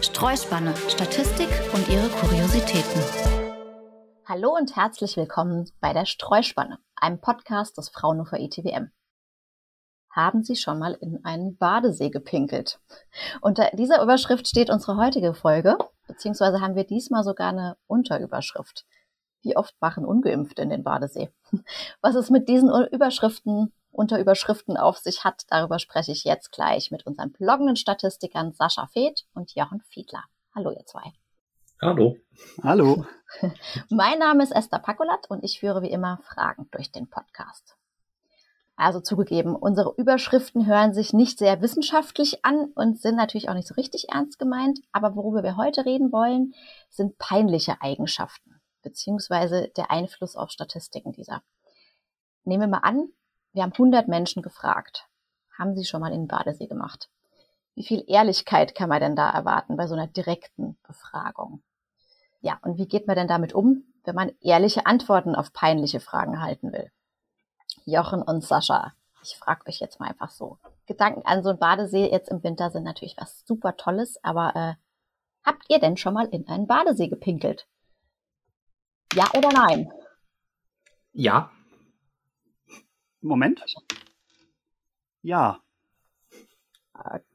Streuspanne, Statistik und ihre Kuriositäten. Hallo und herzlich willkommen bei der Streuspanne, einem Podcast des Fraunhofer ITWM. Haben Sie schon mal in einen Badesee gepinkelt? Unter dieser Überschrift steht unsere heutige Folge, beziehungsweise haben wir diesmal sogar eine Unterüberschrift. Wie oft machen Ungeimpfte in den Badesee? Was es mit diesen Überschriften unter Überschriften auf sich hat, darüber spreche ich jetzt gleich mit unseren bloggenden Statistikern Sascha Feeth und Jochen Fiedler. Hallo ihr zwei. Hallo. Hallo. Mein Name ist Esther Pakolat und ich führe wie immer Fragen durch den Podcast. Also zugegeben, unsere Überschriften hören sich nicht sehr wissenschaftlich an und sind natürlich auch nicht so richtig ernst gemeint, aber worüber wir heute reden wollen, sind peinliche Eigenschaften beziehungsweise der Einfluss auf Statistiken dieser. Nehmen wir mal an, wir haben 100 Menschen gefragt. Haben sie schon mal in den Badesee gemacht? Wie viel Ehrlichkeit kann man denn da erwarten bei so einer direkten Befragung? Ja, und wie geht man denn damit um, wenn man ehrliche Antworten auf peinliche Fragen halten will? Jochen und Sascha, ich frage euch jetzt mal einfach so. Gedanken an so einen Badesee jetzt im Winter sind natürlich was super Tolles, aber äh, habt ihr denn schon mal in einen Badesee gepinkelt? Ja oder nein? Ja. Moment. Ja.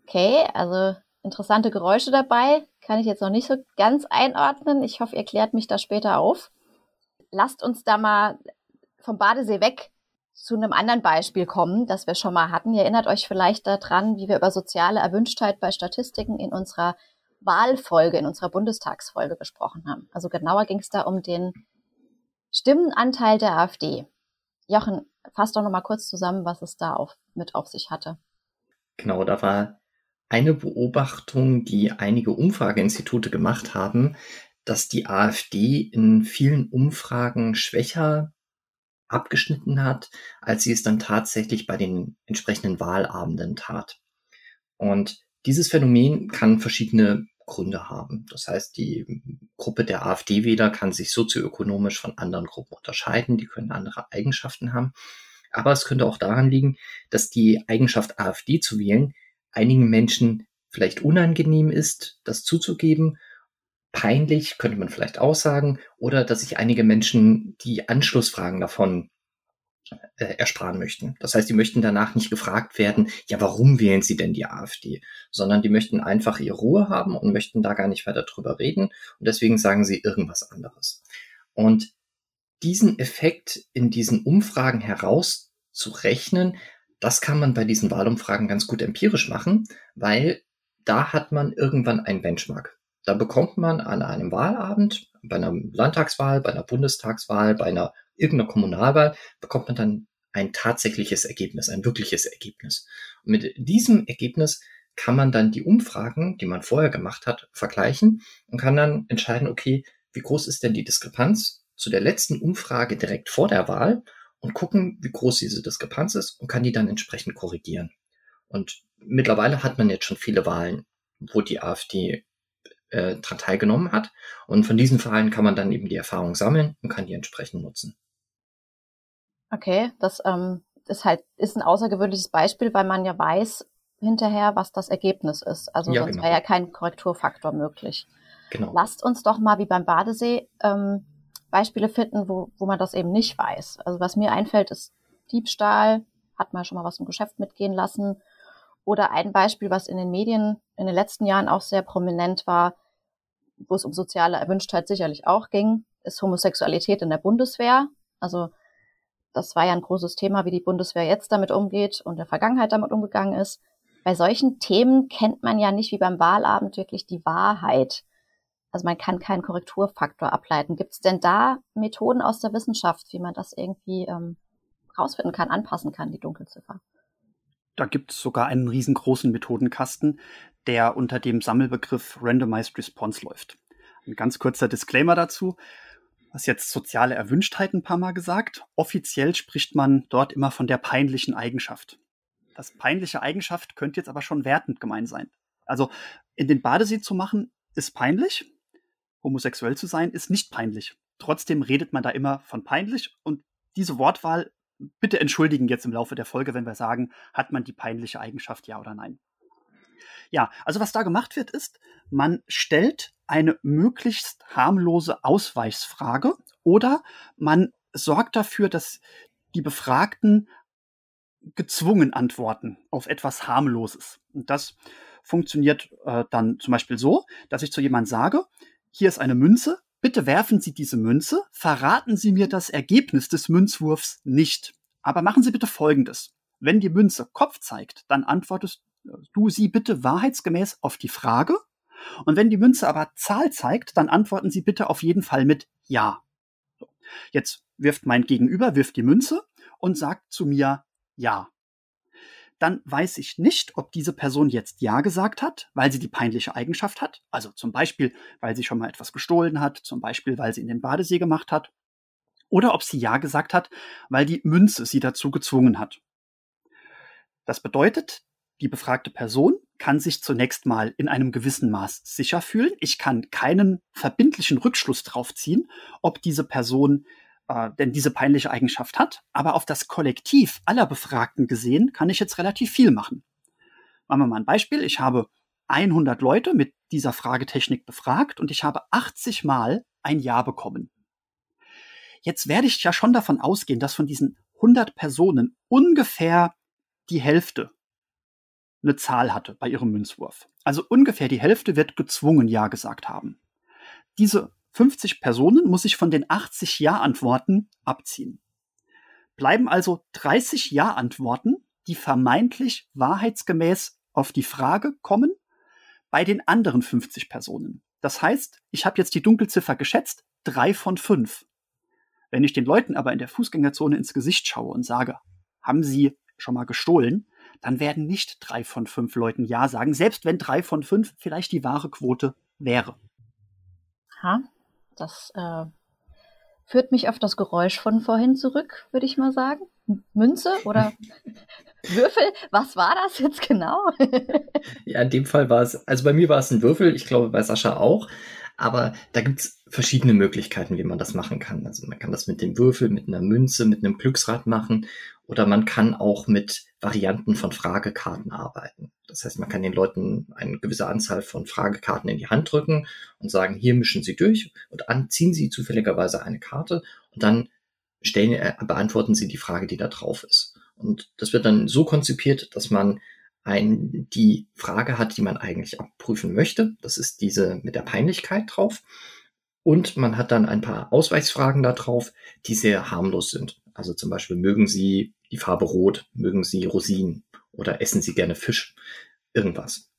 Okay, also interessante Geräusche dabei. Kann ich jetzt noch nicht so ganz einordnen. Ich hoffe, ihr klärt mich da später auf. Lasst uns da mal vom Badesee weg zu einem anderen Beispiel kommen, das wir schon mal hatten. Ihr erinnert euch vielleicht daran, wie wir über soziale Erwünschtheit bei Statistiken in unserer Wahlfolge, in unserer Bundestagsfolge gesprochen haben. Also genauer ging es da um den Stimmenanteil der AfD. Jochen, fass doch noch mal kurz zusammen, was es da auf, mit auf sich hatte. Genau, da war eine Beobachtung, die einige Umfrageinstitute gemacht haben, dass die AfD in vielen Umfragen schwächer abgeschnitten hat, als sie es dann tatsächlich bei den entsprechenden Wahlabenden tat. Und dieses Phänomen kann verschiedene Gründe haben. Das heißt, die Gruppe der AfD-Wähler kann sich sozioökonomisch von anderen Gruppen unterscheiden, die können andere Eigenschaften haben. Aber es könnte auch daran liegen, dass die Eigenschaft AfD zu wählen einigen Menschen vielleicht unangenehm ist, das zuzugeben, peinlich könnte man vielleicht aussagen, oder dass sich einige Menschen die Anschlussfragen davon äh, ersparen möchten. Das heißt, die möchten danach nicht gefragt werden, ja, warum wählen sie denn die AfD? Sondern die möchten einfach ihre Ruhe haben und möchten da gar nicht weiter drüber reden. Und deswegen sagen sie irgendwas anderes. Und diesen Effekt in diesen Umfragen herauszurechnen, das kann man bei diesen Wahlumfragen ganz gut empirisch machen, weil da hat man irgendwann ein Benchmark. Da bekommt man an einem Wahlabend, bei einer Landtagswahl, bei einer Bundestagswahl, bei einer irgendeiner Kommunalwahl bekommt man dann ein tatsächliches Ergebnis, ein wirkliches Ergebnis. Und mit diesem Ergebnis kann man dann die Umfragen, die man vorher gemacht hat, vergleichen und kann dann entscheiden, okay, wie groß ist denn die Diskrepanz zu der letzten Umfrage direkt vor der Wahl und gucken, wie groß diese Diskrepanz ist und kann die dann entsprechend korrigieren. Und mittlerweile hat man jetzt schon viele Wahlen, wo die AfD äh, daran teilgenommen hat. Und von diesen Wahlen kann man dann eben die Erfahrung sammeln und kann die entsprechend nutzen. Okay, das ähm, ist halt ist ein außergewöhnliches Beispiel, weil man ja weiß hinterher, was das Ergebnis ist. Also ja, sonst genau. wäre ja kein Korrekturfaktor möglich. Genau. Lasst uns doch mal wie beim Badesee ähm, Beispiele finden, wo, wo man das eben nicht weiß. Also was mir einfällt, ist Diebstahl, hat man schon mal was im Geschäft mitgehen lassen. Oder ein Beispiel, was in den Medien in den letzten Jahren auch sehr prominent war, wo es um soziale Erwünschtheit sicherlich auch ging, ist Homosexualität in der Bundeswehr. Also das war ja ein großes Thema, wie die Bundeswehr jetzt damit umgeht und in der Vergangenheit damit umgegangen ist. Bei solchen Themen kennt man ja nicht wie beim Wahlabend wirklich die Wahrheit. Also man kann keinen Korrekturfaktor ableiten. Gibt es denn da Methoden aus der Wissenschaft, wie man das irgendwie ähm, rausfinden kann, anpassen kann, die Dunkelziffer? Da gibt es sogar einen riesengroßen Methodenkasten, der unter dem Sammelbegriff Randomized Response läuft. Ein ganz kurzer Disclaimer dazu was jetzt soziale Erwünschtheit ein paar Mal gesagt. Offiziell spricht man dort immer von der peinlichen Eigenschaft. Das peinliche Eigenschaft könnte jetzt aber schon wertend gemeint sein. Also in den Badesee zu machen ist peinlich. Homosexuell zu sein ist nicht peinlich. Trotzdem redet man da immer von peinlich und diese Wortwahl bitte entschuldigen jetzt im Laufe der Folge, wenn wir sagen, hat man die peinliche Eigenschaft ja oder nein. Ja, also was da gemacht wird, ist, man stellt eine möglichst harmlose Ausweichsfrage oder man sorgt dafür, dass die Befragten gezwungen antworten auf etwas harmloses. Und das funktioniert äh, dann zum Beispiel so, dass ich zu jemandem sage, hier ist eine Münze, bitte werfen Sie diese Münze, verraten Sie mir das Ergebnis des Münzwurfs nicht. Aber machen Sie bitte Folgendes. Wenn die Münze Kopf zeigt, dann antwortest du sie bitte wahrheitsgemäß auf die Frage. Und wenn die Münze aber Zahl zeigt, dann antworten Sie bitte auf jeden Fall mit Ja. So. Jetzt wirft mein Gegenüber, wirft die Münze und sagt zu mir Ja. Dann weiß ich nicht, ob diese Person jetzt Ja gesagt hat, weil sie die peinliche Eigenschaft hat. Also zum Beispiel, weil sie schon mal etwas gestohlen hat, zum Beispiel, weil sie in den Badesee gemacht hat. Oder ob sie Ja gesagt hat, weil die Münze sie dazu gezwungen hat. Das bedeutet, die befragte Person kann sich zunächst mal in einem gewissen Maß sicher fühlen. Ich kann keinen verbindlichen Rückschluss drauf ziehen, ob diese Person äh, denn diese peinliche Eigenschaft hat. Aber auf das Kollektiv aller Befragten gesehen, kann ich jetzt relativ viel machen. Machen wir mal ein Beispiel. Ich habe 100 Leute mit dieser Fragetechnik befragt und ich habe 80 Mal ein Ja bekommen. Jetzt werde ich ja schon davon ausgehen, dass von diesen 100 Personen ungefähr die Hälfte eine Zahl hatte bei ihrem Münzwurf. Also ungefähr die Hälfte wird gezwungen Ja gesagt haben. Diese 50 Personen muss ich von den 80 Ja-Antworten abziehen. Bleiben also 30 Ja-Antworten, die vermeintlich wahrheitsgemäß auf die Frage kommen, bei den anderen 50 Personen. Das heißt, ich habe jetzt die Dunkelziffer geschätzt, drei von fünf. Wenn ich den Leuten aber in der Fußgängerzone ins Gesicht schaue und sage, haben sie schon mal gestohlen, dann werden nicht drei von fünf Leuten Ja sagen, selbst wenn drei von fünf vielleicht die wahre Quote wäre. Ha, das äh, führt mich auf das Geräusch von vorhin zurück, würde ich mal sagen. Münze oder Würfel? Was war das jetzt genau? ja, in dem Fall war es, also bei mir war es ein Würfel, ich glaube bei Sascha auch. Aber da gibt's verschiedene Möglichkeiten, wie man das machen kann. Also man kann das mit dem Würfel, mit einer Münze, mit einem Glücksrad machen oder man kann auch mit Varianten von Fragekarten arbeiten. Das heißt, man kann den Leuten eine gewisse Anzahl von Fragekarten in die Hand drücken und sagen, hier mischen Sie durch und anziehen Sie zufälligerweise eine Karte und dann stellen, äh, beantworten Sie die Frage, die da drauf ist. Und das wird dann so konzipiert, dass man ein, die Frage hat, die man eigentlich abprüfen möchte. Das ist diese mit der Peinlichkeit drauf. Und man hat dann ein paar Ausweichsfragen da drauf, die sehr harmlos sind. Also zum Beispiel, mögen Sie die Farbe Rot, mögen Sie Rosinen oder essen Sie gerne Fisch? Irgendwas.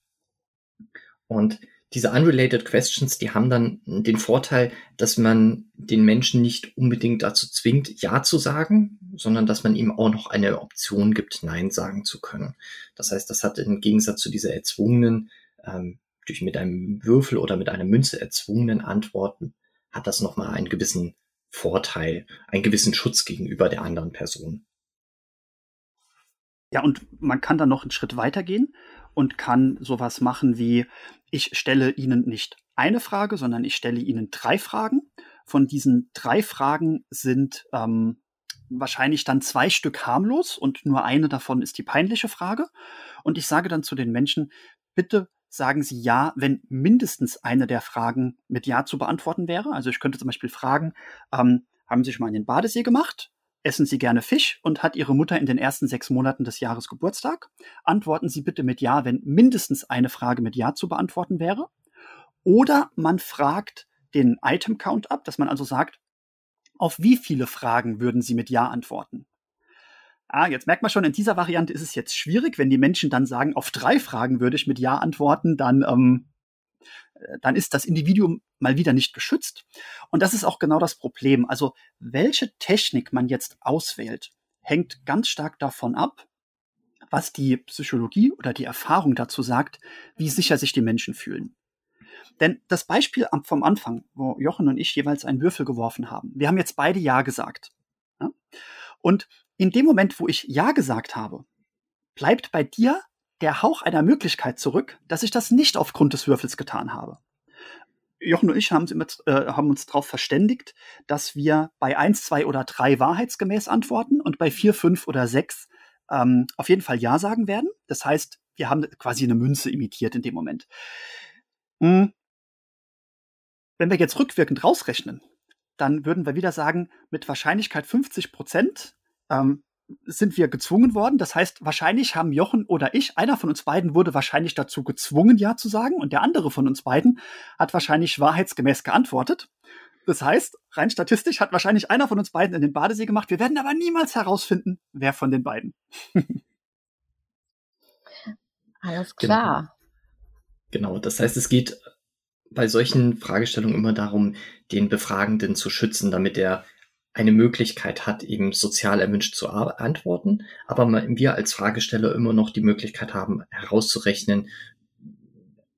Und diese unrelated questions, die haben dann den Vorteil, dass man den Menschen nicht unbedingt dazu zwingt, Ja zu sagen, sondern dass man ihm auch noch eine Option gibt, Nein sagen zu können. Das heißt, das hat im Gegensatz zu dieser erzwungenen, ähm, durch mit einem Würfel oder mit einer Münze erzwungenen Antworten, hat das nochmal einen gewissen Vorteil, einen gewissen Schutz gegenüber der anderen Person. Ja, und man kann dann noch einen Schritt weitergehen und kann sowas machen wie, ich stelle Ihnen nicht eine Frage, sondern ich stelle Ihnen drei Fragen. Von diesen drei Fragen sind ähm, wahrscheinlich dann zwei Stück harmlos und nur eine davon ist die peinliche Frage. Und ich sage dann zu den Menschen, bitte sagen Sie ja, wenn mindestens eine der Fragen mit Ja zu beantworten wäre. Also ich könnte zum Beispiel fragen, ähm, haben Sie schon mal in den Badesee gemacht? Essen Sie gerne Fisch und hat Ihre Mutter in den ersten sechs Monaten des Jahres Geburtstag? Antworten Sie bitte mit Ja, wenn mindestens eine Frage mit Ja zu beantworten wäre. Oder man fragt den Item Count ab, dass man also sagt, auf wie viele Fragen würden Sie mit Ja antworten? Ah, jetzt merkt man schon, in dieser Variante ist es jetzt schwierig, wenn die Menschen dann sagen, auf drei Fragen würde ich mit Ja antworten, dann ähm, dann ist das Individuum mal wieder nicht geschützt. Und das ist auch genau das Problem. Also welche Technik man jetzt auswählt, hängt ganz stark davon ab, was die Psychologie oder die Erfahrung dazu sagt, wie sicher sich die Menschen fühlen. Denn das Beispiel vom Anfang, wo Jochen und ich jeweils einen Würfel geworfen haben, wir haben jetzt beide Ja gesagt. Und in dem Moment, wo ich Ja gesagt habe, bleibt bei dir der Hauch einer Möglichkeit zurück, dass ich das nicht aufgrund des Würfels getan habe. Jochen und ich haben, äh, haben uns darauf verständigt, dass wir bei eins, zwei oder drei wahrheitsgemäß antworten und bei vier, fünf oder sechs ähm, auf jeden Fall Ja sagen werden. Das heißt, wir haben quasi eine Münze imitiert in dem Moment. Hm. Wenn wir jetzt rückwirkend rausrechnen, dann würden wir wieder sagen, mit Wahrscheinlichkeit 50 Prozent ähm, sind wir gezwungen worden. Das heißt, wahrscheinlich haben Jochen oder ich, einer von uns beiden wurde wahrscheinlich dazu gezwungen, Ja zu sagen, und der andere von uns beiden hat wahrscheinlich wahrheitsgemäß geantwortet. Das heißt, rein statistisch hat wahrscheinlich einer von uns beiden in den Badesee gemacht. Wir werden aber niemals herausfinden, wer von den beiden. Alles klar. Genau. genau, das heißt, es geht bei solchen Fragestellungen immer darum, den Befragenden zu schützen, damit er eine Möglichkeit hat, eben sozial erwünscht zu antworten, aber wir als Fragesteller immer noch die Möglichkeit haben, herauszurechnen,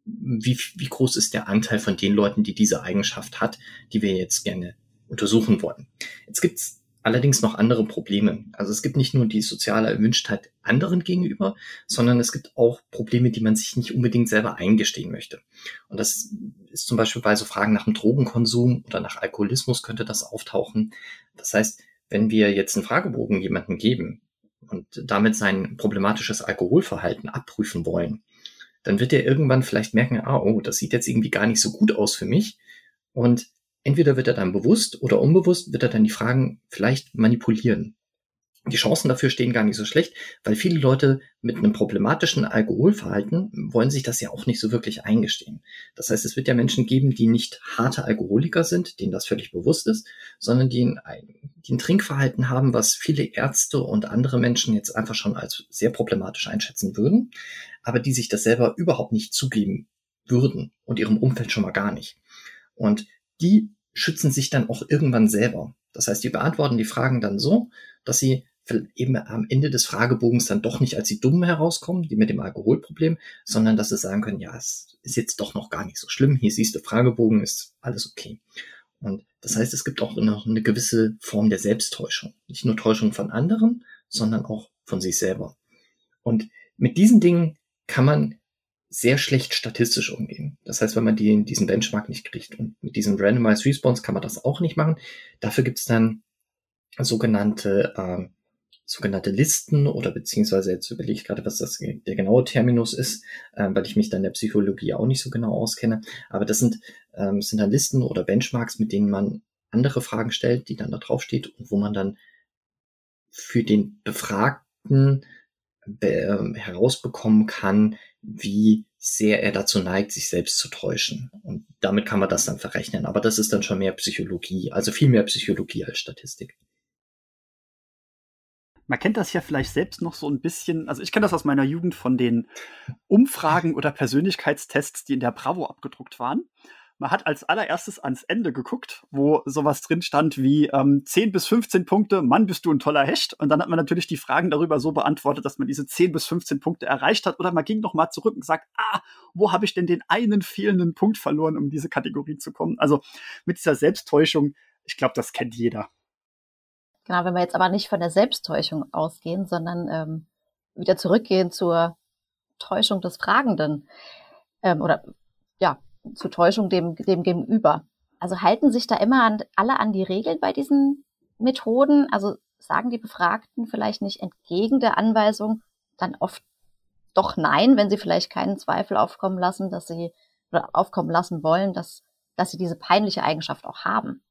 wie, wie groß ist der Anteil von den Leuten, die diese Eigenschaft hat, die wir jetzt gerne untersuchen wollen. Jetzt gibt's allerdings noch andere Probleme. Also es gibt nicht nur die soziale Erwünschtheit anderen gegenüber, sondern es gibt auch Probleme, die man sich nicht unbedingt selber eingestehen möchte. Und das ist zum Beispiel bei so Fragen nach dem Drogenkonsum oder nach Alkoholismus könnte das auftauchen. Das heißt, wenn wir jetzt einen Fragebogen jemandem geben und damit sein problematisches Alkoholverhalten abprüfen wollen, dann wird er irgendwann vielleicht merken, ah, oh, das sieht jetzt irgendwie gar nicht so gut aus für mich. Und entweder wird er dann bewusst oder unbewusst wird er dann die Fragen vielleicht manipulieren. Die Chancen dafür stehen gar nicht so schlecht, weil viele Leute mit einem problematischen Alkoholverhalten wollen sich das ja auch nicht so wirklich eingestehen. Das heißt, es wird ja Menschen geben, die nicht harte Alkoholiker sind, denen das völlig bewusst ist, sondern die ein, die ein Trinkverhalten haben, was viele Ärzte und andere Menschen jetzt einfach schon als sehr problematisch einschätzen würden, aber die sich das selber überhaupt nicht zugeben würden und ihrem Umfeld schon mal gar nicht. Und die schützen sich dann auch irgendwann selber. Das heißt, die beantworten die Fragen dann so, dass sie eben am Ende des Fragebogens dann doch nicht als die Dummen herauskommen, die mit dem Alkoholproblem, sondern dass sie sagen können, ja, es ist jetzt doch noch gar nicht so schlimm. Hier siehst du Fragebogen, ist alles okay. Und das heißt, es gibt auch noch eine gewisse Form der Selbsttäuschung. Nicht nur Täuschung von anderen, sondern auch von sich selber. Und mit diesen Dingen kann man sehr schlecht statistisch umgehen. Das heißt, wenn man die, diesen Benchmark nicht kriegt und mit diesem Randomized Response kann man das auch nicht machen. Dafür gibt es dann sogenannte äh, sogenannte Listen oder beziehungsweise jetzt überlege ich gerade, was das der genaue Terminus ist, äh, weil ich mich dann der Psychologie auch nicht so genau auskenne. Aber das sind ähm, sind dann Listen oder Benchmarks, mit denen man andere Fragen stellt, die dann da drauf steht und wo man dann für den Befragten äh, herausbekommen kann, wie sehr er dazu neigt, sich selbst zu täuschen. Und damit kann man das dann verrechnen. Aber das ist dann schon mehr Psychologie, also viel mehr Psychologie als Statistik. Man kennt das ja vielleicht selbst noch so ein bisschen, also ich kenne das aus meiner Jugend von den Umfragen oder Persönlichkeitstests, die in der Bravo abgedruckt waren man hat als allererstes ans Ende geguckt, wo sowas drin stand wie ähm, 10 bis 15 Punkte, Mann, bist du ein toller Hecht. Und dann hat man natürlich die Fragen darüber so beantwortet, dass man diese 10 bis 15 Punkte erreicht hat. Oder man ging noch mal zurück und sagt, ah, wo habe ich denn den einen fehlenden Punkt verloren, um diese Kategorie zu kommen? Also mit dieser Selbsttäuschung, ich glaube, das kennt jeder. Genau, wenn wir jetzt aber nicht von der Selbsttäuschung ausgehen, sondern ähm, wieder zurückgehen zur Täuschung des Fragenden ähm, oder zur Täuschung dem, dem Gegenüber. Also halten sich da immer an, alle an die Regeln bei diesen Methoden? Also sagen die Befragten vielleicht nicht entgegen der Anweisung dann oft doch nein, wenn sie vielleicht keinen Zweifel aufkommen lassen, dass sie oder aufkommen lassen wollen, dass, dass sie diese peinliche Eigenschaft auch haben?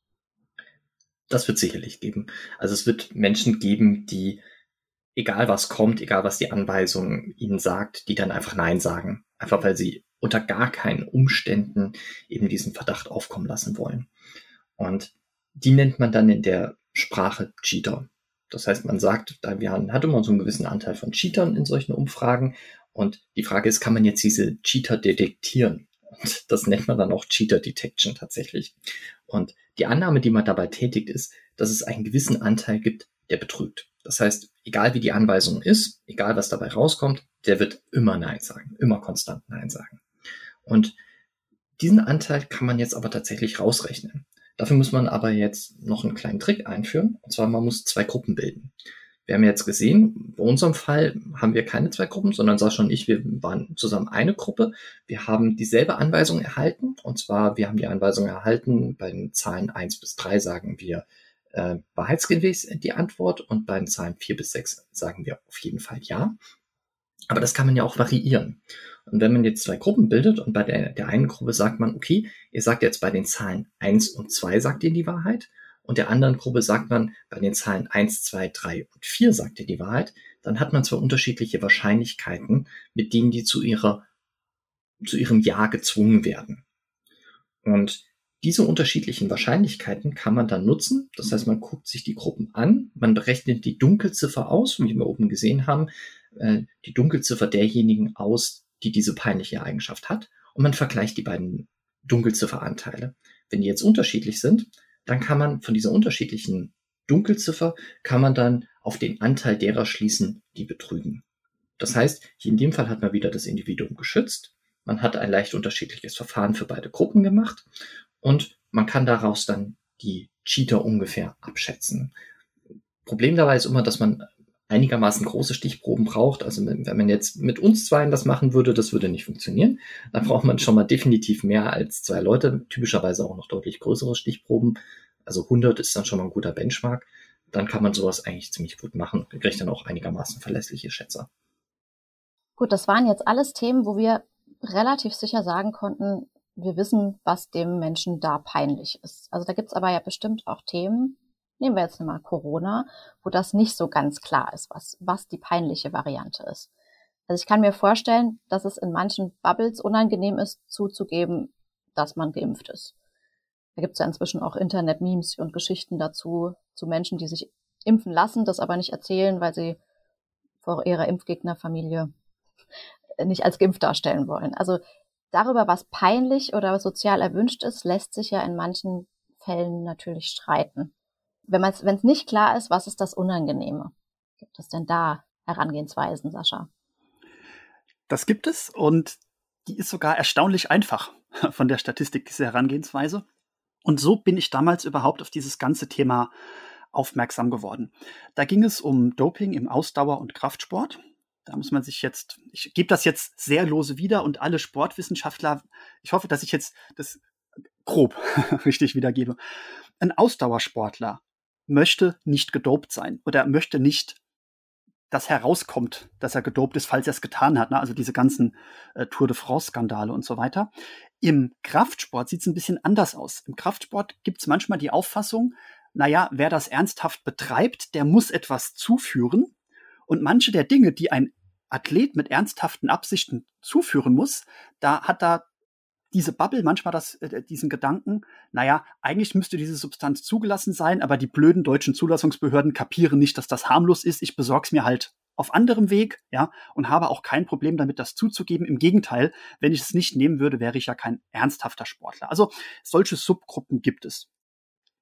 Das wird sicherlich geben. Also es wird Menschen geben, die egal was kommt, egal was die Anweisung ihnen sagt, die dann einfach Nein sagen. Einfach weil sie unter gar keinen Umständen eben diesen Verdacht aufkommen lassen wollen. Und die nennt man dann in der Sprache Cheater. Das heißt, man sagt, da wir hat immer so einen gewissen Anteil von Cheatern in solchen Umfragen. Und die Frage ist, kann man jetzt diese Cheater detektieren? Und das nennt man dann auch Cheater Detection tatsächlich. Und die Annahme, die man dabei tätigt, ist, dass es einen gewissen Anteil gibt, der betrügt. Das heißt, egal wie die Anweisung ist, egal was dabei rauskommt, der wird immer Nein sagen, immer konstant Nein sagen. Und diesen Anteil kann man jetzt aber tatsächlich rausrechnen. Dafür muss man aber jetzt noch einen kleinen Trick einführen. Und zwar, man muss zwei Gruppen bilden. Wir haben jetzt gesehen, bei unserem Fall haben wir keine zwei Gruppen, sondern Sascha und ich, wir waren zusammen eine Gruppe. Wir haben dieselbe Anweisung erhalten. Und zwar, wir haben die Anweisung erhalten, bei den Zahlen eins bis drei sagen wir äh, wahrheitsgemäß die Antwort und bei den Zahlen vier bis sechs sagen wir auf jeden Fall ja. Aber das kann man ja auch variieren. Und wenn man jetzt zwei Gruppen bildet und bei der, der einen Gruppe sagt man, okay, ihr sagt jetzt bei den Zahlen eins und zwei sagt ihr die Wahrheit. Und der anderen Gruppe sagt man, bei den Zahlen eins, zwei, drei und vier sagt ihr die Wahrheit. Dann hat man zwei unterschiedliche Wahrscheinlichkeiten, mit denen die zu ihrer, zu ihrem Ja gezwungen werden. Und diese unterschiedlichen Wahrscheinlichkeiten kann man dann nutzen. Das heißt, man guckt sich die Gruppen an, man berechnet die Dunkelziffer aus, wie wir oben gesehen haben, äh, die Dunkelziffer derjenigen aus, die diese peinliche Eigenschaft hat, und man vergleicht die beiden Dunkelzifferanteile. Wenn die jetzt unterschiedlich sind, dann kann man von dieser unterschiedlichen Dunkelziffer kann man dann auf den Anteil derer schließen, die betrügen. Das heißt, hier in dem Fall hat man wieder das Individuum geschützt. Man hat ein leicht unterschiedliches Verfahren für beide Gruppen gemacht und man kann daraus dann die Cheater ungefähr abschätzen. Problem dabei ist immer, dass man einigermaßen große Stichproben braucht. Also wenn man jetzt mit uns zweien das machen würde, das würde nicht funktionieren. Da braucht man schon mal definitiv mehr als zwei Leute, typischerweise auch noch deutlich größere Stichproben. Also 100 ist dann schon mal ein guter Benchmark. Dann kann man sowas eigentlich ziemlich gut machen. Man kriegt dann auch einigermaßen verlässliche Schätzer. Gut, das waren jetzt alles Themen, wo wir relativ sicher sagen konnten, wir wissen, was dem Menschen da peinlich ist. Also da gibt's aber ja bestimmt auch Themen, nehmen wir jetzt mal Corona, wo das nicht so ganz klar ist, was, was die peinliche Variante ist. Also ich kann mir vorstellen, dass es in manchen Bubbles unangenehm ist, zuzugeben, dass man geimpft ist. Da gibt es ja inzwischen auch Internet-Memes und Geschichten dazu, zu Menschen, die sich impfen lassen, das aber nicht erzählen, weil sie vor ihrer Impfgegnerfamilie nicht als geimpft darstellen wollen. Also darüber, was peinlich oder sozial erwünscht ist, lässt sich ja in manchen Fällen natürlich streiten wenn es nicht klar ist, was ist das Unangenehme? Gibt es denn da Herangehensweisen, Sascha? Das gibt es und die ist sogar erstaunlich einfach von der Statistik, diese Herangehensweise. Und so bin ich damals überhaupt auf dieses ganze Thema aufmerksam geworden. Da ging es um Doping im Ausdauer- und Kraftsport. Da muss man sich jetzt, ich gebe das jetzt sehr lose wieder und alle Sportwissenschaftler, ich hoffe, dass ich jetzt das grob richtig wiedergebe. Ein Ausdauersportler möchte nicht gedopt sein oder möchte nicht, dass herauskommt, dass er gedopt ist, falls er es getan hat. Ne? Also diese ganzen äh, Tour de France-Skandale und so weiter. Im Kraftsport sieht es ein bisschen anders aus. Im Kraftsport gibt es manchmal die Auffassung, naja, wer das ernsthaft betreibt, der muss etwas zuführen. Und manche der Dinge, die ein Athlet mit ernsthaften Absichten zuführen muss, da hat da diese Bubble manchmal das, äh, diesen Gedanken, naja, eigentlich müsste diese Substanz zugelassen sein, aber die blöden deutschen Zulassungsbehörden kapieren nicht, dass das harmlos ist. Ich besorg's mir halt auf anderem Weg, ja, und habe auch kein Problem damit, das zuzugeben. Im Gegenteil, wenn ich es nicht nehmen würde, wäre ich ja kein ernsthafter Sportler. Also solche Subgruppen gibt es.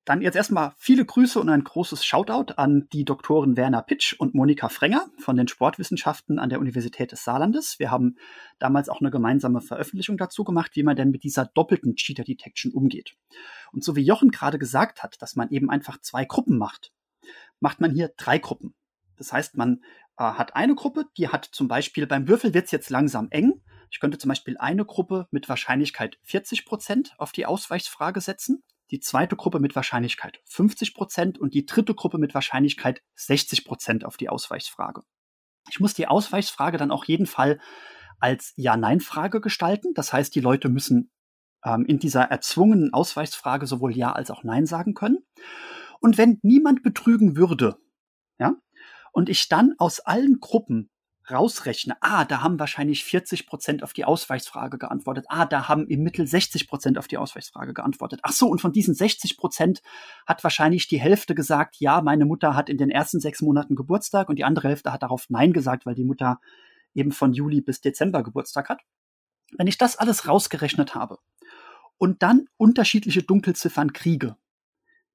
Dann jetzt erstmal viele Grüße und ein großes Shoutout an die Doktoren Werner Pitsch und Monika Frenger von den Sportwissenschaften an der Universität des Saarlandes. Wir haben damals auch eine gemeinsame Veröffentlichung dazu gemacht, wie man denn mit dieser doppelten Cheater Detection umgeht. Und so wie Jochen gerade gesagt hat, dass man eben einfach zwei Gruppen macht, macht man hier drei Gruppen. Das heißt, man äh, hat eine Gruppe, die hat zum Beispiel beim Würfel wird es jetzt langsam eng. Ich könnte zum Beispiel eine Gruppe mit Wahrscheinlichkeit 40 Prozent auf die Ausweichsfrage setzen die zweite Gruppe mit Wahrscheinlichkeit 50 Prozent und die dritte Gruppe mit Wahrscheinlichkeit 60 Prozent auf die Ausweichsfrage. Ich muss die Ausweichsfrage dann auch jeden Fall als Ja-Nein-Frage gestalten. Das heißt, die Leute müssen ähm, in dieser erzwungenen Ausweichsfrage sowohl Ja als auch Nein sagen können. Und wenn niemand betrügen würde, ja, und ich dann aus allen Gruppen rausrechne, ah, da haben wahrscheinlich 40 Prozent auf die Ausweichsfrage geantwortet, ah, da haben im Mittel 60 Prozent auf die Ausweichsfrage geantwortet. Ach so, und von diesen 60 Prozent hat wahrscheinlich die Hälfte gesagt, ja, meine Mutter hat in den ersten sechs Monaten Geburtstag und die andere Hälfte hat darauf Nein gesagt, weil die Mutter eben von Juli bis Dezember Geburtstag hat. Wenn ich das alles rausgerechnet habe und dann unterschiedliche Dunkelziffern kriege,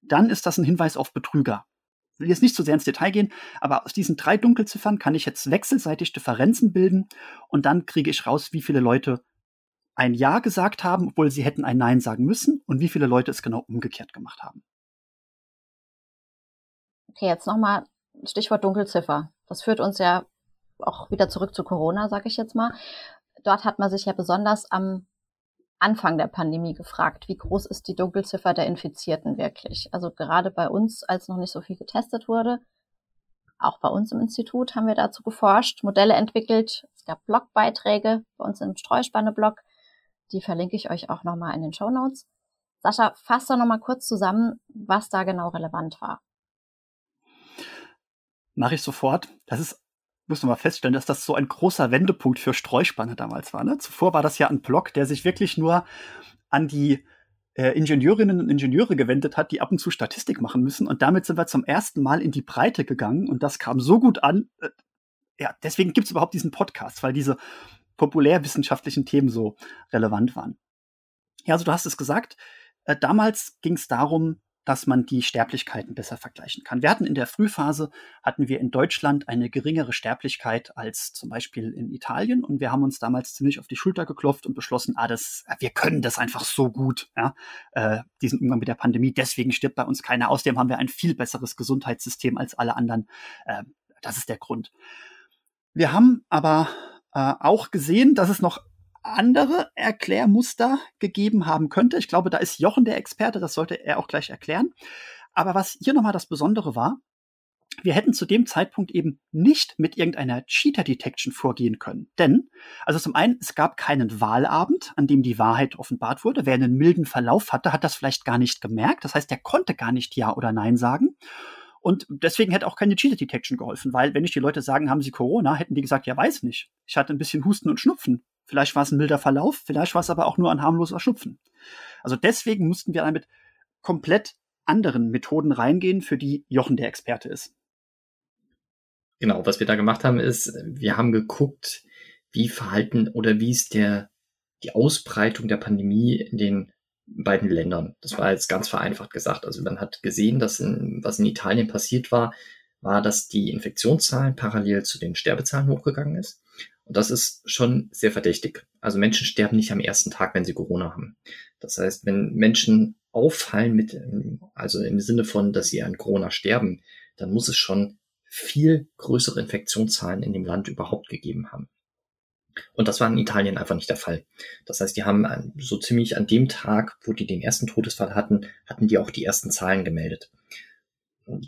dann ist das ein Hinweis auf Betrüger will jetzt nicht so sehr ins Detail gehen, aber aus diesen drei Dunkelziffern kann ich jetzt wechselseitig Differenzen bilden und dann kriege ich raus, wie viele Leute ein Ja gesagt haben, obwohl sie hätten ein Nein sagen müssen und wie viele Leute es genau umgekehrt gemacht haben. Okay, jetzt nochmal Stichwort Dunkelziffer. Das führt uns ja auch wieder zurück zu Corona, sage ich jetzt mal. Dort hat man sich ja besonders am Anfang der Pandemie gefragt, wie groß ist die Dunkelziffer der Infizierten wirklich? Also gerade bei uns, als noch nicht so viel getestet wurde, Auch bei uns im Institut haben wir dazu geforscht, Modelle entwickelt. Es gab Blogbeiträge bei uns im Streuspanne-Blog. Die verlinke ich euch auch nochmal in den Show Notes. Sascha, fass doch nochmal kurz zusammen, was da genau relevant war. Mache ich sofort. Das ist, man mal feststellen, dass das so ein großer Wendepunkt für Streuspanne damals war. Ne? Zuvor war das ja ein Blog, der sich wirklich nur an die äh, Ingenieurinnen und Ingenieure gewendet hat, die ab und zu Statistik machen müssen. Und damit sind wir zum ersten Mal in die Breite gegangen und das kam so gut an. Äh, ja, deswegen gibt es überhaupt diesen Podcast, weil diese populärwissenschaftlichen Themen so relevant waren. Ja, also du hast es gesagt, äh, damals ging es darum, dass man die Sterblichkeiten besser vergleichen kann. Wir hatten in der Frühphase, hatten wir in Deutschland eine geringere Sterblichkeit als zum Beispiel in Italien und wir haben uns damals ziemlich auf die Schulter geklopft und beschlossen, ah, das, wir können das einfach so gut, ja, äh, diesen Umgang mit der Pandemie, deswegen stirbt bei uns keiner. Außerdem haben wir ein viel besseres Gesundheitssystem als alle anderen. Äh, das ist der Grund. Wir haben aber äh, auch gesehen, dass es noch andere Erklärmuster gegeben haben könnte. Ich glaube, da ist Jochen der Experte, das sollte er auch gleich erklären. Aber was hier nochmal das Besondere war, wir hätten zu dem Zeitpunkt eben nicht mit irgendeiner Cheater Detection vorgehen können. Denn, also zum einen, es gab keinen Wahlabend, an dem die Wahrheit offenbart wurde. Wer einen milden Verlauf hatte, hat das vielleicht gar nicht gemerkt. Das heißt, er konnte gar nicht Ja oder Nein sagen. Und deswegen hätte auch keine Cheater Detection geholfen, weil wenn ich die Leute sagen, haben sie Corona, hätten die gesagt, ja, weiß nicht. Ich hatte ein bisschen Husten und Schnupfen. Vielleicht war es ein milder Verlauf, vielleicht war es aber auch nur ein harmloser Schnupfen. Also deswegen mussten wir mit komplett anderen Methoden reingehen, für die Jochen der Experte ist. Genau, was wir da gemacht haben, ist, wir haben geguckt, wie verhalten oder wie ist der, die Ausbreitung der Pandemie in den beiden Ländern. Das war jetzt ganz vereinfacht gesagt. Also man hat gesehen, dass in, was in Italien passiert war, war, dass die Infektionszahlen parallel zu den Sterbezahlen hochgegangen ist. Und das ist schon sehr verdächtig. Also Menschen sterben nicht am ersten Tag, wenn sie Corona haben. Das heißt, wenn Menschen auffallen mit, also im Sinne von, dass sie an Corona sterben, dann muss es schon viel größere Infektionszahlen in dem Land überhaupt gegeben haben. Und das war in Italien einfach nicht der Fall. Das heißt, die haben so ziemlich an dem Tag, wo die den ersten Todesfall hatten, hatten die auch die ersten Zahlen gemeldet.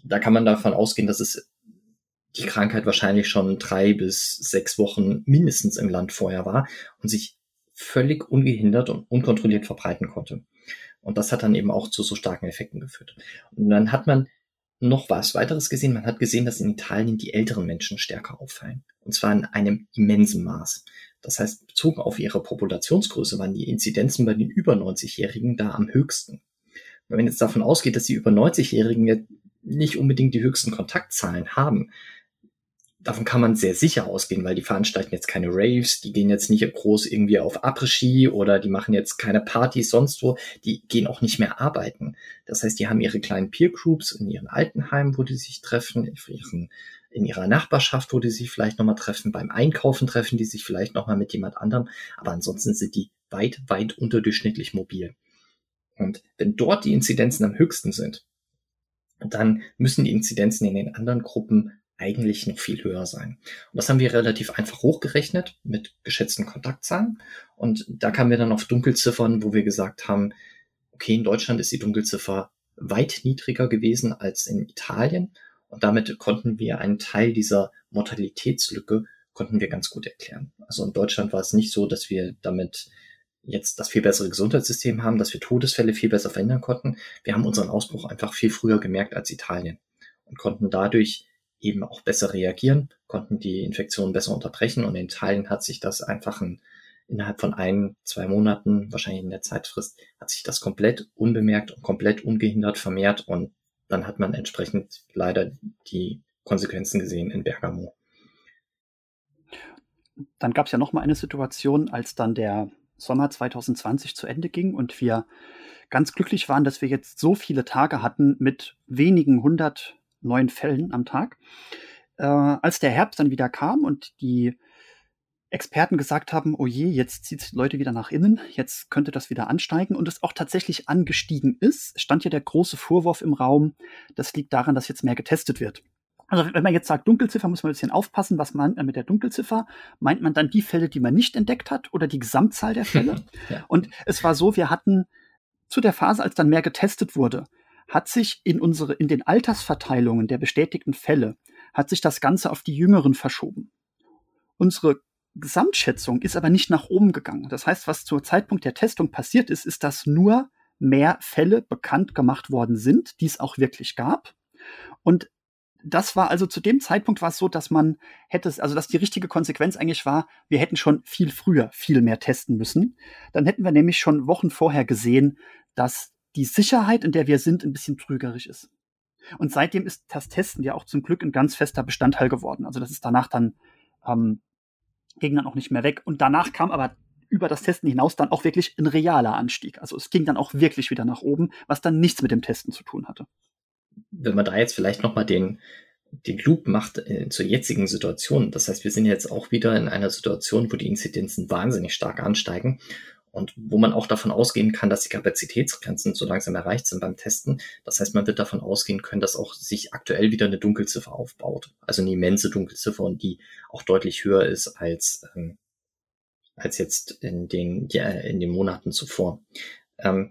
Da kann man davon ausgehen, dass es die Krankheit wahrscheinlich schon drei bis sechs Wochen mindestens im Land vorher war und sich völlig ungehindert und unkontrolliert verbreiten konnte. Und das hat dann eben auch zu so starken Effekten geführt. Und dann hat man noch was weiteres gesehen. Man hat gesehen, dass in Italien die älteren Menschen stärker auffallen. Und zwar in einem immensen Maß. Das heißt, bezogen auf ihre Populationsgröße waren die Inzidenzen bei den über 90-Jährigen da am höchsten. Wenn man jetzt davon ausgeht, dass die über 90-Jährigen nicht unbedingt die höchsten Kontaktzahlen haben, davon kann man sehr sicher ausgehen, weil die veranstalten jetzt keine Raves, die gehen jetzt nicht groß irgendwie auf Après-Ski oder die machen jetzt keine Partys sonst wo, die gehen auch nicht mehr arbeiten. Das heißt, die haben ihre kleinen Peer-Groups in ihren Altenheimen, wo die sich treffen, in, ihren, in ihrer Nachbarschaft, wo die sich vielleicht nochmal treffen, beim Einkaufen treffen die sich vielleicht nochmal mit jemand anderem, aber ansonsten sind die weit, weit unterdurchschnittlich mobil. Und wenn dort die Inzidenzen am höchsten sind, dann müssen die Inzidenzen in den anderen Gruppen eigentlich noch viel höher sein. Und das haben wir relativ einfach hochgerechnet mit geschätzten Kontaktzahlen. Und da kamen wir dann auf Dunkelziffern, wo wir gesagt haben, okay, in Deutschland ist die Dunkelziffer weit niedriger gewesen als in Italien. Und damit konnten wir einen Teil dieser Mortalitätslücke konnten wir ganz gut erklären. Also in Deutschland war es nicht so, dass wir damit jetzt das viel bessere Gesundheitssystem haben, dass wir Todesfälle viel besser verhindern konnten. Wir haben unseren Ausbruch einfach viel früher gemerkt als Italien und konnten dadurch eben auch besser reagieren, konnten die Infektion besser unterbrechen und in Teilen hat sich das einfach ein, innerhalb von ein, zwei Monaten, wahrscheinlich in der Zeitfrist, hat sich das komplett unbemerkt und komplett ungehindert vermehrt und dann hat man entsprechend leider die Konsequenzen gesehen in Bergamo. Dann gab es ja noch mal eine Situation, als dann der Sommer 2020 zu Ende ging und wir ganz glücklich waren, dass wir jetzt so viele Tage hatten mit wenigen hundert neun Fällen am Tag. Äh, als der Herbst dann wieder kam und die Experten gesagt haben, oh je, jetzt zieht es Leute wieder nach innen, jetzt könnte das wieder ansteigen und es auch tatsächlich angestiegen ist, stand ja der große Vorwurf im Raum, das liegt daran, dass jetzt mehr getestet wird. Also wenn man jetzt sagt Dunkelziffer, muss man ein bisschen aufpassen, was meint man mit der Dunkelziffer? Meint man dann die Fälle, die man nicht entdeckt hat oder die Gesamtzahl der Fälle? ja. Und es war so, wir hatten zu der Phase, als dann mehr getestet wurde, hat sich in unsere, in den Altersverteilungen der bestätigten Fälle, hat sich das Ganze auf die Jüngeren verschoben. Unsere Gesamtschätzung ist aber nicht nach oben gegangen. Das heißt, was zum Zeitpunkt der Testung passiert ist, ist, dass nur mehr Fälle bekannt gemacht worden sind, die es auch wirklich gab. Und das war also zu dem Zeitpunkt war es so, dass man hätte, also dass die richtige Konsequenz eigentlich war, wir hätten schon viel früher viel mehr testen müssen. Dann hätten wir nämlich schon Wochen vorher gesehen, dass die Sicherheit, in der wir sind, ein bisschen trügerisch ist. Und seitdem ist das Testen ja auch zum Glück ein ganz fester Bestandteil geworden. Also das ist danach dann ähm, ging dann auch nicht mehr weg. Und danach kam aber über das Testen hinaus dann auch wirklich ein realer Anstieg. Also es ging dann auch wirklich wieder nach oben, was dann nichts mit dem Testen zu tun hatte. Wenn man da jetzt vielleicht nochmal den, den Loop macht äh, zur jetzigen Situation. Das heißt, wir sind jetzt auch wieder in einer Situation, wo die Inzidenzen wahnsinnig stark ansteigen und wo man auch davon ausgehen kann, dass die Kapazitätsgrenzen so langsam erreicht sind beim Testen. Das heißt, man wird davon ausgehen können, dass auch sich aktuell wieder eine Dunkelziffer aufbaut. Also eine immense Dunkelziffer und die auch deutlich höher ist als, ähm, als jetzt in den, ja, in den Monaten zuvor. Ähm,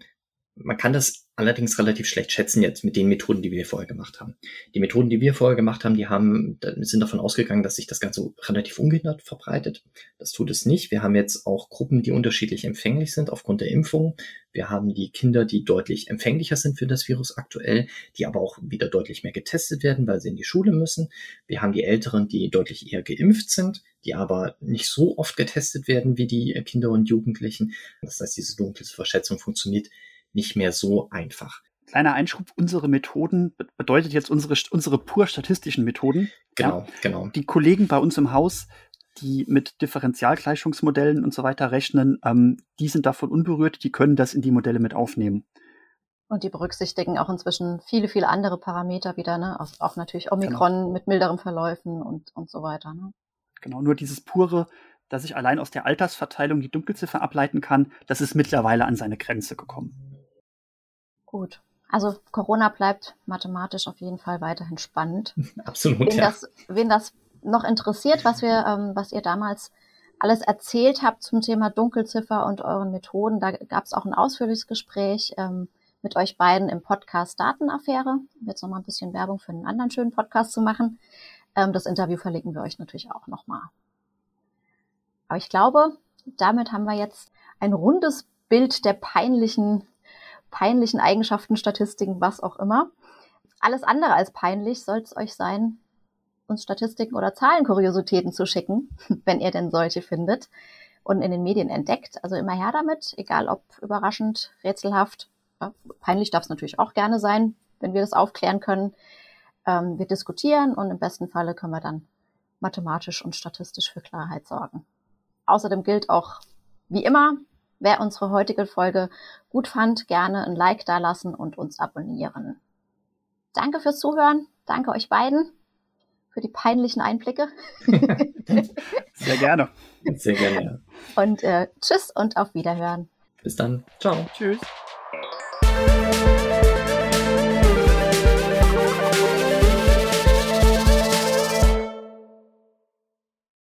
man kann das allerdings relativ schlecht schätzen jetzt mit den Methoden, die wir vorher gemacht haben. Die Methoden, die wir vorher gemacht haben, die haben, sind davon ausgegangen, dass sich das Ganze relativ ungehindert verbreitet. Das tut es nicht. Wir haben jetzt auch Gruppen, die unterschiedlich empfänglich sind aufgrund der Impfung. Wir haben die Kinder, die deutlich empfänglicher sind für das Virus aktuell, die aber auch wieder deutlich mehr getestet werden, weil sie in die Schule müssen. Wir haben die Älteren, die deutlich eher geimpft sind, die aber nicht so oft getestet werden wie die Kinder und Jugendlichen. Das heißt, diese dunkle Verschätzung funktioniert nicht mehr so einfach. Kleiner Einschub, unsere Methoden bedeutet jetzt unsere, unsere pur statistischen Methoden. Genau, ja. genau. Die Kollegen bei uns im Haus, die mit Differentialgleichungsmodellen und so weiter rechnen, ähm, die sind davon unberührt, die können das in die Modelle mit aufnehmen. Und die berücksichtigen auch inzwischen viele, viele andere Parameter wieder, ne? Auch, auch natürlich Omikron genau. mit milderen Verläufen und, und so weiter. Ne? Genau, nur dieses pure, dass ich allein aus der Altersverteilung die Dunkelziffer ableiten kann, das ist mittlerweile an seine Grenze gekommen. Gut. Also Corona bleibt mathematisch auf jeden Fall weiterhin spannend. Absolut. Wen, ja. das, wen das noch interessiert, was wir, ähm, was ihr damals alles erzählt habt zum Thema Dunkelziffer und euren Methoden, da gab es auch ein ausführliches Gespräch ähm, mit euch beiden im Podcast Datenaffäre. Jetzt noch mal ein bisschen Werbung für einen anderen schönen Podcast zu machen. Ähm, das Interview verlinken wir euch natürlich auch noch mal. Aber ich glaube, damit haben wir jetzt ein rundes Bild der peinlichen peinlichen Eigenschaften, Statistiken, was auch immer. Alles andere als peinlich soll es euch sein, uns Statistiken oder Zahlenkuriositäten zu schicken, wenn ihr denn solche findet und in den Medien entdeckt. Also immer her damit, egal ob überraschend, rätselhaft. Ja, peinlich darf es natürlich auch gerne sein, wenn wir das aufklären können. Ähm, wir diskutieren und im besten Falle können wir dann mathematisch und statistisch für Klarheit sorgen. Außerdem gilt auch, wie immer, Wer unsere heutige Folge gut fand, gerne ein Like dalassen und uns abonnieren. Danke fürs Zuhören. Danke euch beiden für die peinlichen Einblicke. Sehr gerne. Sehr gerne. Und äh, tschüss und auf Wiederhören. Bis dann. Ciao. Tschüss.